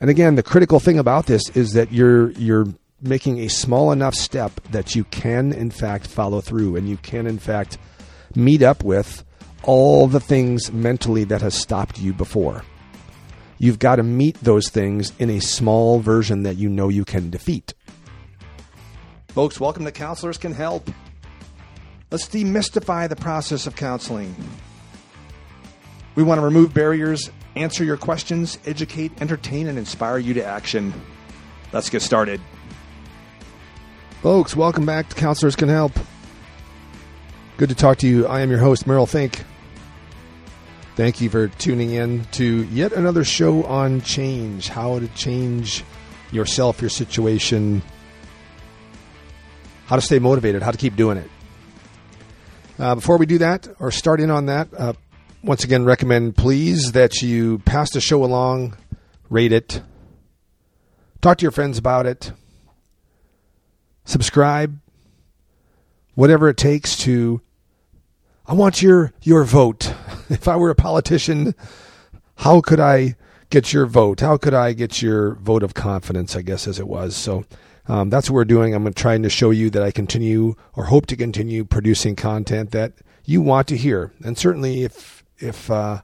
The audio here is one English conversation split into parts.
And again, the critical thing about this is that you're you're making a small enough step that you can in fact follow through and you can in fact meet up with all the things mentally that has stopped you before. You've got to meet those things in a small version that you know you can defeat. Folks, welcome to Counselors Can Help. Let's demystify the process of counseling. We want to remove barriers, answer your questions, educate, entertain, and inspire you to action. Let's get started. Folks, welcome back to Counselors Can Help. Good to talk to you. I am your host, Merrill Fink. Thank you for tuning in to yet another show on change how to change yourself, your situation, how to stay motivated, how to keep doing it. Uh, before we do that, or start in on that, uh, once again, recommend please that you pass the show along, rate it, talk to your friends about it, subscribe, whatever it takes to. I want your your vote. If I were a politician, how could I get your vote? How could I get your vote of confidence? I guess as it was. So um, that's what we're doing. I'm trying to show you that I continue or hope to continue producing content that you want to hear. And certainly, if if uh,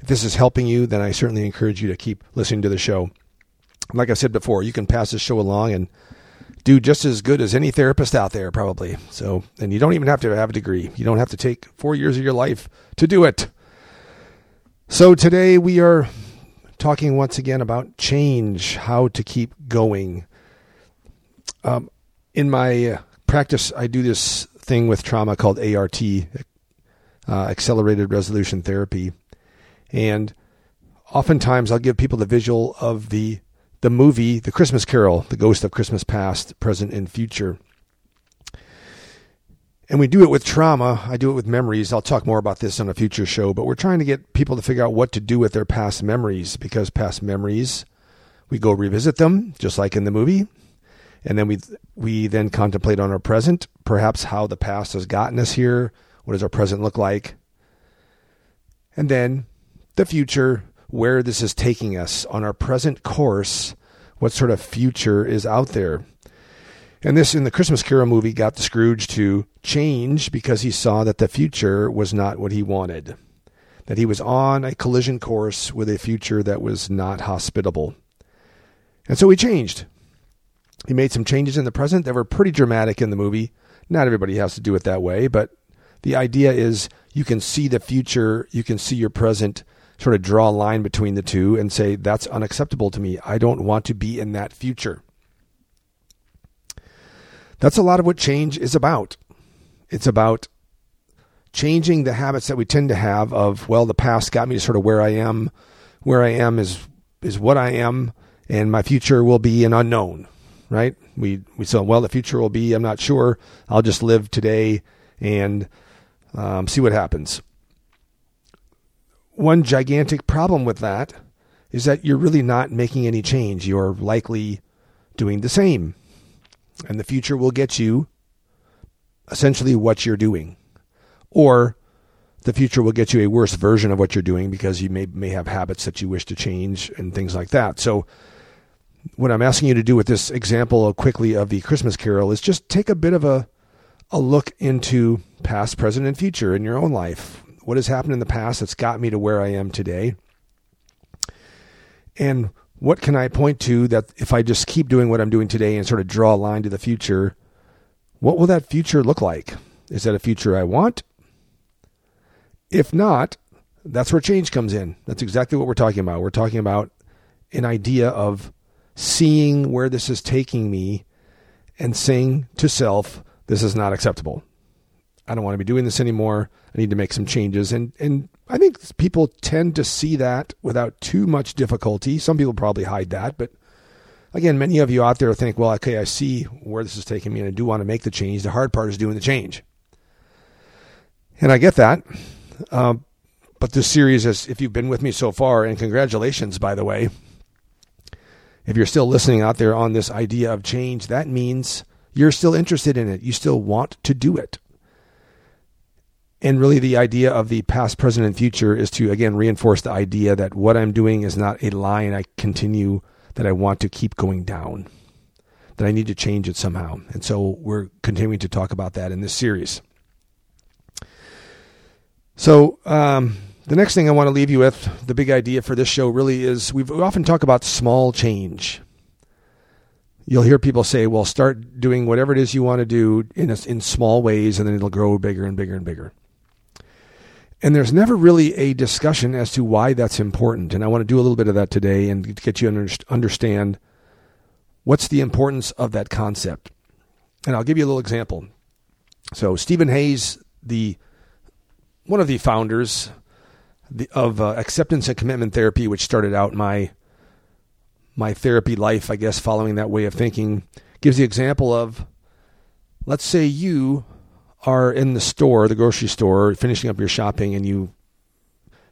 if this is helping you, then I certainly encourage you to keep listening to the show. Like I said before, you can pass this show along and do just as good as any therapist out there, probably. So, and you don't even have to have a degree. You don't have to take four years of your life to do it. So today we are talking once again about change, how to keep going. Um, in my uh, practice, I do this thing with trauma called ART, uh, Accelerated Resolution Therapy, and oftentimes I'll give people the visual of the the movie The Christmas Carol, The Ghost of Christmas Past, Present, and Future. And we do it with trauma. I do it with memories. I'll talk more about this on a future show, but we're trying to get people to figure out what to do with their past memories because past memories, we go revisit them, just like in the movie. And then we we then contemplate on our present, perhaps how the past has gotten us here. What does our present look like? And then the future, where this is taking us on our present course, what sort of future is out there. And this in the Christmas Carol movie got the Scrooge to change because he saw that the future was not what he wanted, that he was on a collision course with a future that was not hospitable. And so he changed. He made some changes in the present that were pretty dramatic in the movie. Not everybody has to do it that way, but the idea is you can see the future, you can see your present, sort of draw a line between the two and say, that's unacceptable to me. I don't want to be in that future. That's a lot of what change is about. It's about changing the habits that we tend to have of, well, the past got me to sort of where I am. Where I am is is what I am, and my future will be an unknown, right? We we said, well, the future will be, I'm not sure. I'll just live today and um, see what happens. One gigantic problem with that is that you're really not making any change. You're likely doing the same and the future will get you essentially what you're doing. Or the future will get you a worse version of what you're doing because you may may have habits that you wish to change and things like that. So what I'm asking you to do with this example quickly of the Christmas Carol is just take a bit of a a look into past, present, and future in your own life. What has happened in the past that's got me to where I am today? And what can I point to that if I just keep doing what I'm doing today and sort of draw a line to the future, what will that future look like? Is that a future I want? If not, that's where change comes in. That's exactly what we're talking about. We're talking about an idea of seeing where this is taking me and saying to self, this is not acceptable. I don't want to be doing this anymore. I need to make some changes. And and I think people tend to see that without too much difficulty. Some people probably hide that, but again, many of you out there think, well, okay, I see where this is taking me and I do want to make the change. The hard part is doing the change. And I get that. Um, but this series is, if you've been with me so far, and congratulations, by the way, if you're still listening out there on this idea of change, that means you're still interested in it. You still want to do it. And really, the idea of the past, present, and future is to, again, reinforce the idea that what I'm doing is not a line I continue that I want to keep going down, that I need to change it somehow. And so we're continuing to talk about that in this series. So, um, the next thing I want to leave you with, the big idea for this show really is we often talk about small change. You'll hear people say, well, start doing whatever it is you want to do in, a, in small ways, and then it'll grow bigger and bigger and bigger. And there's never really a discussion as to why that's important. And I want to do a little bit of that today and get you to understand what's the importance of that concept. And I'll give you a little example. So, Steven Hayes, the one of the founders of uh, acceptance and commitment therapy, which started out my my therapy life, I guess, following that way of thinking, gives the example of let's say you are in the store, the grocery store, finishing up your shopping, and you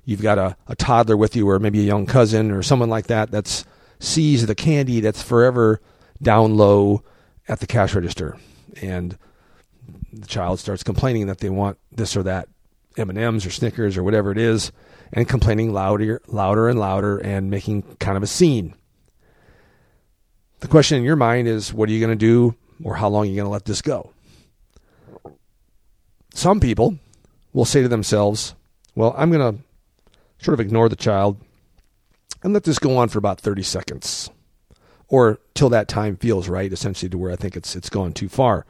you've got a, a toddler with you, or maybe a young cousin, or someone like that that's sees the candy that's forever down low at the cash register, and the child starts complaining that they want this or that M&Ms or Snickers or whatever it is and complaining louder louder and louder and making kind of a scene. The question in your mind is what are you going to do or how long are you going to let this go? Some people will say to themselves, well, I'm going to sort of ignore the child and let this go on for about 30 seconds or till that time feels right, essentially to where I think it's it's gone too far.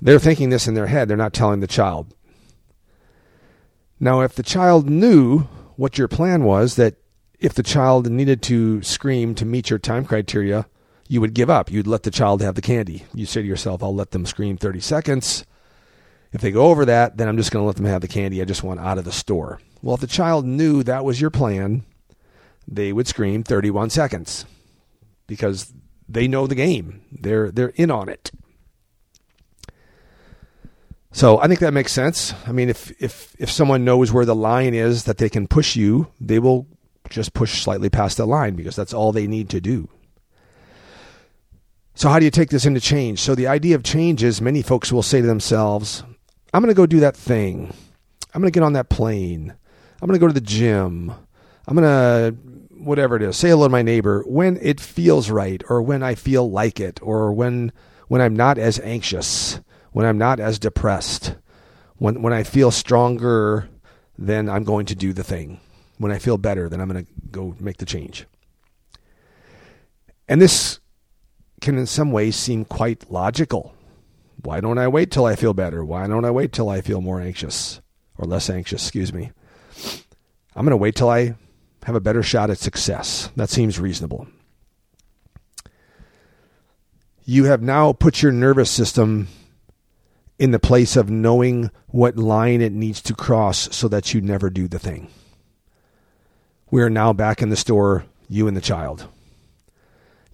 They're thinking this in their head. They're not telling the child. Now, if the child knew what your plan was, that if the child needed to scream to meet your time criteria, you would give up. You'd let the child have the candy. You say to yourself, I'll let them scream 30 seconds. If they go over that, then I'm just going to let them have the candy. I just want out of the store. Well, if the child knew that was your plan, they would scream 31 seconds because they know the game. They're they're in on it. So I think that makes sense. I mean, if if if someone knows where the line is that they can push you, they will just push slightly past that line because that's all they need to do. So how do you take this into change? So the idea of change is many folks will say to themselves, I'm going to go do that thing. I'm going to get on that plane. I'm going to go to the gym. I'm going to whatever it is, say hello to my neighbor when it feels right or when I feel like it or when when I'm not as anxious when I'm not as depressed, when when I feel stronger, then I'm going to do the thing. When I feel better, then I'm going to go make the change. And this can in some ways seem quite logical. Why don't I wait till I feel better? Why don't I wait till I feel more anxious or less anxious, excuse me? I'm going to wait till I have a better shot at success. That seems reasonable. You have now put your nervous system in the place of knowing what line it needs to cross so that you never do the thing. We are now back in the store, you and the child.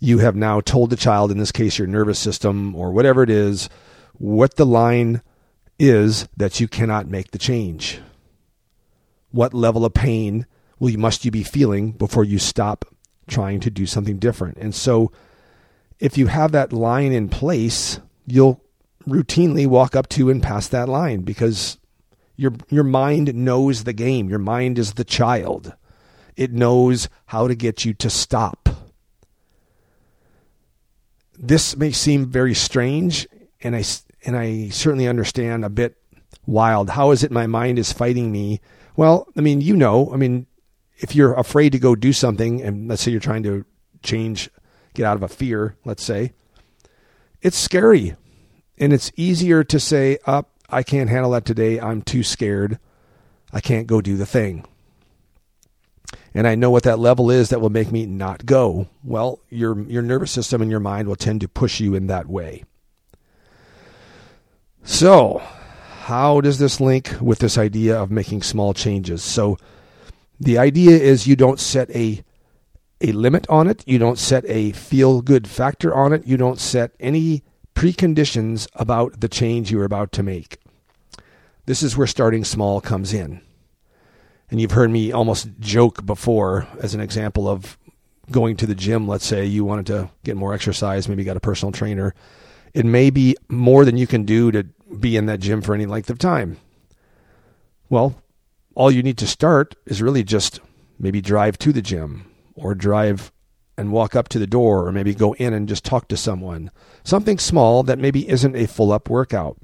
You have now told the child, in this case your nervous system or whatever it is, what the line is that you cannot make the change. What level of pain will you, must you be feeling before you stop trying to do something different? And so, if you have that line in place, you'll routinely walk up to and pass that line because your your mind knows the game. Your mind is the child. It knows how to get you to stop. This may seem very strange and I and I certainly understand a bit wild. How is it my mind is fighting me? Well, I mean, you know, I mean, if you're afraid to go do something and let's say you're trying to change get out of a fear, let's say, it's scary and it's easier to say, up, oh, I can't handle that today. I'm too scared. I can't go do the thing. And I know what that level is that will make me not go. Well, your your nervous system and your mind will tend to push you in that way. So, how does this link with this idea of making small changes? So, the idea is you don't set a a limit on it, you don't set a feel good factor on it, you don't set any preconditions about the change you're about to make. This is where starting small comes in. And you've heard me almost joke before as an example of going to the gym. Let's say you wanted to get more exercise, maybe you got a personal trainer. It may be more than you can do to be in that gym for any length of time. Well, all you need to start is really just maybe drive to the gym or drive and walk up to the door or maybe go in and just talk to someone. Something small that maybe isn't a full up workout.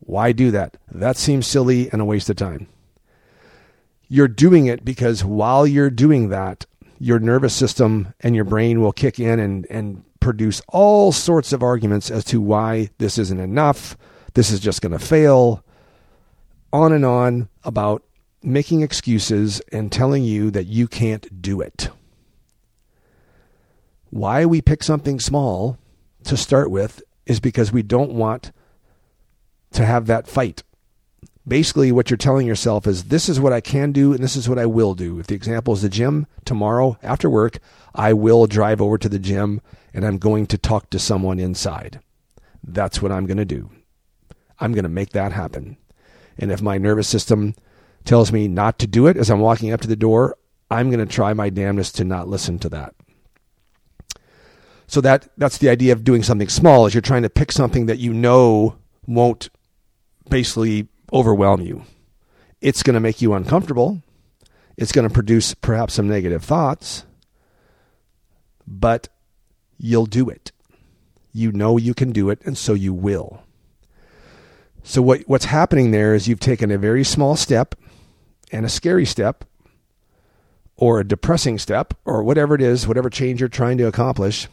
Why do that? That seems silly and a waste of time. You're doing it because while you're doing that, your nervous system and your brain will kick in and, and produce all sorts of arguments as to why this isn't enough, this is just going to fail, on and on about making excuses and telling you that you can't do it. Why we pick something small to start with is because we don't want to have that fight. Basically, what you're telling yourself is this is what I can do and this is what I will do. If the example is the gym, tomorrow after work, I will drive over to the gym and I'm going to talk to someone inside. That's what I'm going to do. I'm going to make that happen. And if my nervous system tells me not to do it as I'm walking up to the door, I'm going to try my damnedest to not listen to that. So that that's the idea of doing something small is you're trying to pick something that you know won't basically overwhelm you. It's going to make you uncomfortable. It's going to produce perhaps some negative thoughts, but you'll do it. You know you can do it, and so you will. So what what's happening there is you've taken a very small step and a scary step or a depressing step or whatever it is, whatever change you're trying to accomplish,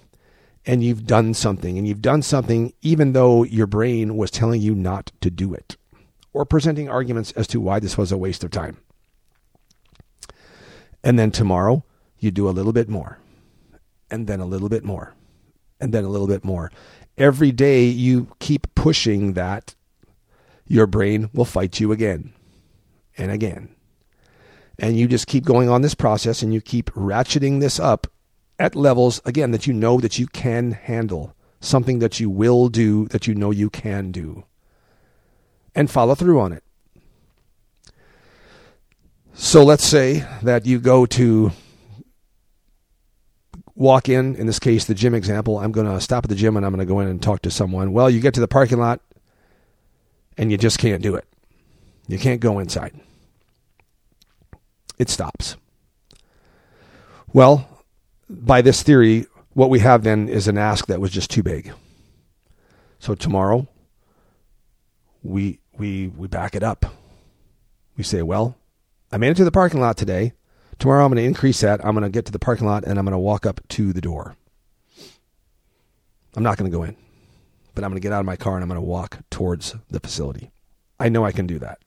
and you've done something. And you've done something even though your brain was telling you not to do it or presenting arguments as to why this was a waste of time. And then tomorrow, you do a little bit more, and then a little bit more, and then a little bit more. Every day, you keep pushing that, your brain will fight you again and again. And you just keep going on this process and you keep ratcheting this up at levels, again, that you know that you can handle, something that you will do, that you know you can do, and follow through on it. So let's say that you go to walk in, in this case, the gym example. I'm going to stop at the gym and I'm going to go in and talk to someone. Well, you get to the parking lot and you just can't do it. You can't go inside. It stops. Well, by this theory, what we have then is an ask that was just too big. So tomorrow, we we we back it up. We say, well, I made it to the parking lot today. Tomorrow, I'm going to increase that. I'm going to get to the parking lot and I'm going to walk up to the door. I'm not going to go in, but I'm going to get out of my car and I'm going to walk towards the facility. I know I can do that.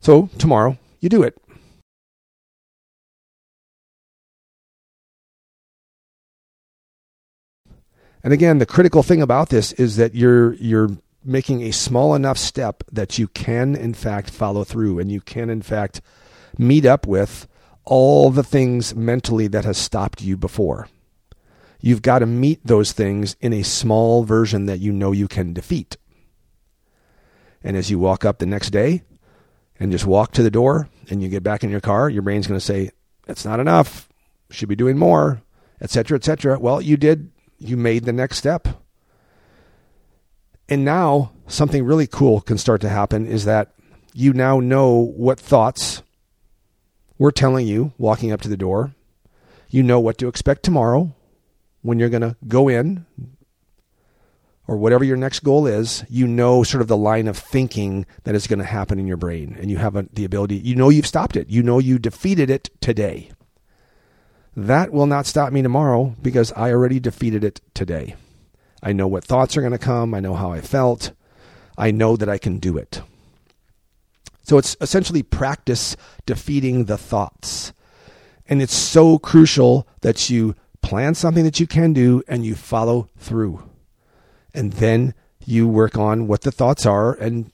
So tomorrow, you do it. And again, the critical thing about this is that you're you're making a small enough step that you can in fact follow through and you can in fact meet up with all the things mentally that has stopped you before. You've got to meet those things in a small version that you know you can defeat. And as you walk up the next day and just walk to the door and you get back in your car, your brain's going to say, "That's not enough. Should be doing more." etc etc well you did you made the next step. And now something really cool can start to happen is that you now know what thoughts we're telling you walking up to the door. You know what to expect tomorrow when you're going to go in or whatever your next goal is. You know sort of the line of thinking that is going to happen in your brain. And you have a, the ability, you know you've stopped it. You know you defeated it today. That will not stop me tomorrow because I already defeated it today. I know what thoughts are going to come. I know how I felt. I know that I can do it. So it's essentially practice defeating the thoughts. And it's so crucial that you plan something that you can do and you follow through. And then you work on what the thoughts are and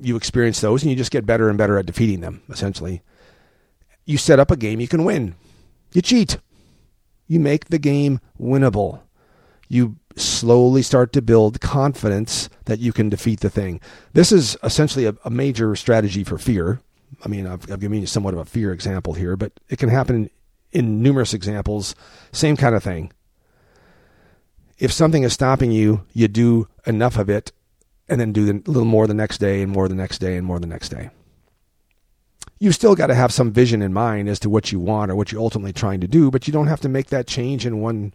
you experience those and you just get better and better at defeating them, essentially. You set up a game you can win. You cheat. You make the game winnable. You slowly start to build confidence that you can defeat the thing. This is essentially a, a major strategy for fear. I mean, I've, I've, given you somewhat of a fear example here, but it can happen in, in numerous examples. Same kind of thing. If something is stopping you, you do enough of it and then do a little more the next day and more the next day and more the next day You've still got to have some vision in mind as to what you want or what you're ultimately trying to do, but you don't have to make that change in one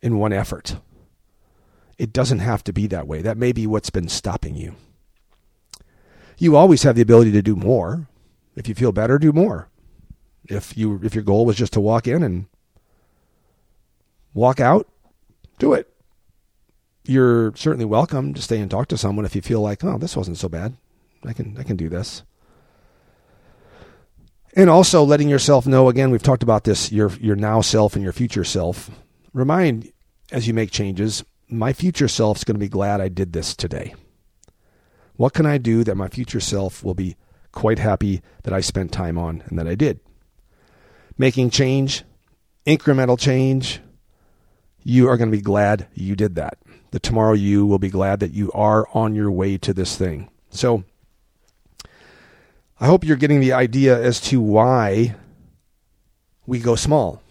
in one effort. It doesn't have to be that way. That may be what's been stopping you. You always have the ability to do more. If you feel better, do more. If you if your goal was just to walk in and walk out, do it. You're certainly welcome to stay and talk to someone if you feel like, oh, this wasn't so bad. I can I can do this. And also letting yourself know again, we've talked about this, your your now self and your future self. Remind as you make changes, my future self's going to be glad I did this today. What can I do that my future self will be quite happy that I spent time on and that I did? Making change, incremental change, you are going to be glad you did that. The tomorrow you will be glad that you are on your way to this thing. So, I hope you're getting the idea as to why we go small.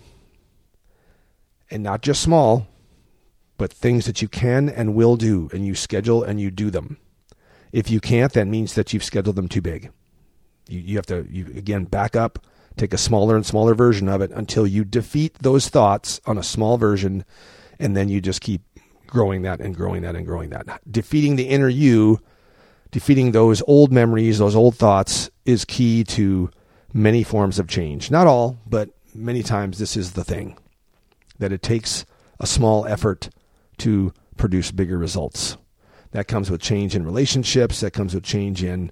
And not just small, but things that you can and will do, and you schedule and you do them. If you can't, that means that you've scheduled them too big. You, you have to, you, again, back up, take a smaller and smaller version of it until you defeat those thoughts on a small version, and then you just keep growing that and growing that and growing that. Defeating the inner you defeating those old memories, those old thoughts, is key to many forms of change. Not all, but many times this is the thing that it takes a small effort to produce bigger results. That comes with change in relationships, that comes with change in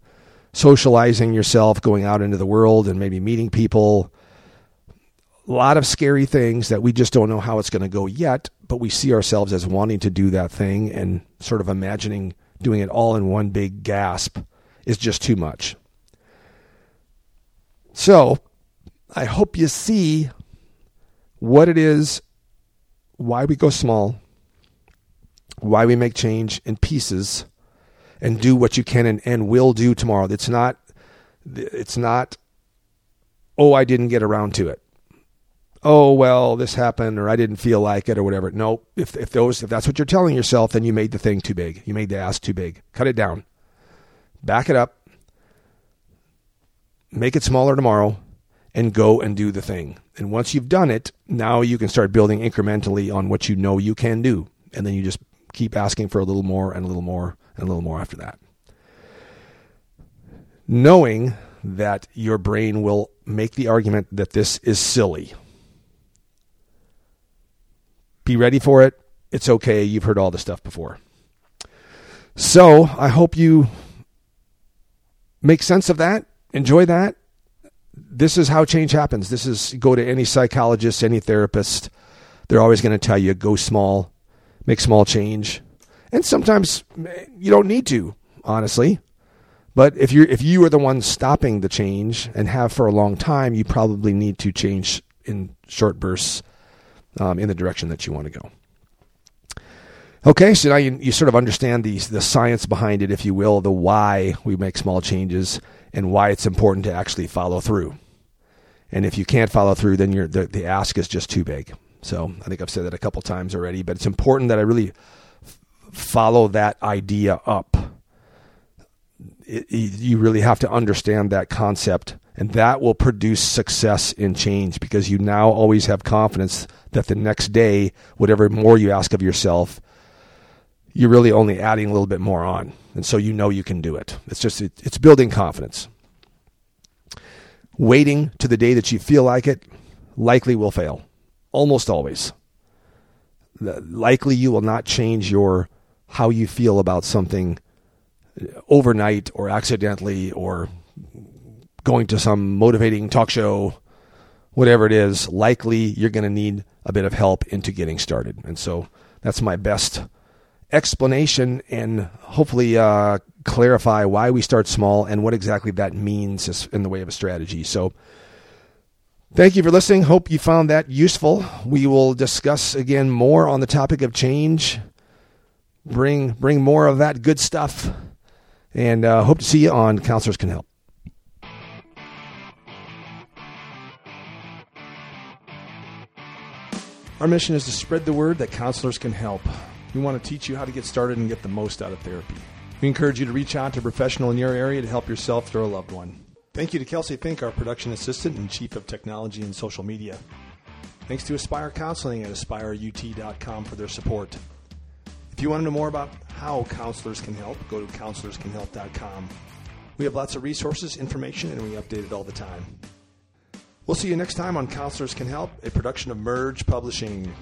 socializing yourself, going out into the world and maybe meeting people. A lot of scary things that we just don't know how it's going to go yet, but we see ourselves as wanting to do that thing and sort of imagining doing it all in one big gasp is just too much. So, I hope you see what it is, why we go small, why we make change in pieces, and do what you can and, and will do tomorrow. It's not, it's not, oh, I didn't get around to it. Oh well this happened or i didn't feel like it or whatever. No if, if those if that's what you're telling yourself then you made the thing too big. You made the ask too big. Cut it down. Back it up. Make it smaller tomorrow and go and do the thing. And once you've done it now you can start building incrementally on what you know you can do. And then you just keep asking for a little more and a little more and a little more after that knowing that your brain will make the argument that this is silly be ready for it. It's okay. You've heard all the stuff before. So I hope you make sense of that. Enjoy that. This is how change happens. This is go to any psychologist, any therapist. They're always going to tell you go small, make small change. And sometimes you don't need to, honestly. But if you're if you are the one stopping the change and have for a long time, you probably need to change in short bursts um, in the direction that you want to go. Okay, so now you, you sort of understand the, the science behind it, if you will, the why we make small changes and why it's important to actually follow through. And if you can't follow through, then the, the ask is just too big. So I think I've said that a couple times already, but it's important that I really f- follow that idea up. It, it, you really have to understand that concept and that will produce success in change because you now always have confidence that the next day, whatever more you ask of yourself, you're really only adding a little bit more on. And so you know you can do it. It's just, it, it's building confidence. Waiting to the day that you feel like it likely will fail. Almost always. Likely you will not change your how you feel about something overnight or accidentally or going to some motivating talk show, whatever it is, likely you're going to need a bit of help into getting started. And so that's my best explanation and hopefully uh, clarify why we start small and what exactly that means in the way of a strategy. So thank you for listening. Hope you found that useful. We will discuss again more on the topic of change. Bring bring more of that good stuff, and uh, hope to see you on Counselors Can Help. Our mission is to spread the word that counselors can help. We want to teach you how to get started and get the most out of therapy. We encourage you to reach out to a professional in your area to help yourself or a loved one. Thank you to Kelsey Fink, our production assistant and chief of technology and social media. Thanks to Aspire Counseling at aspireut.com for their support. If you want to know more about how counselors can help, go to counselorscanhelp.com. We have lots of resources, information, and we update it all the time. We'll see you next time on Counselors Can Help, a production of Merge Publishing.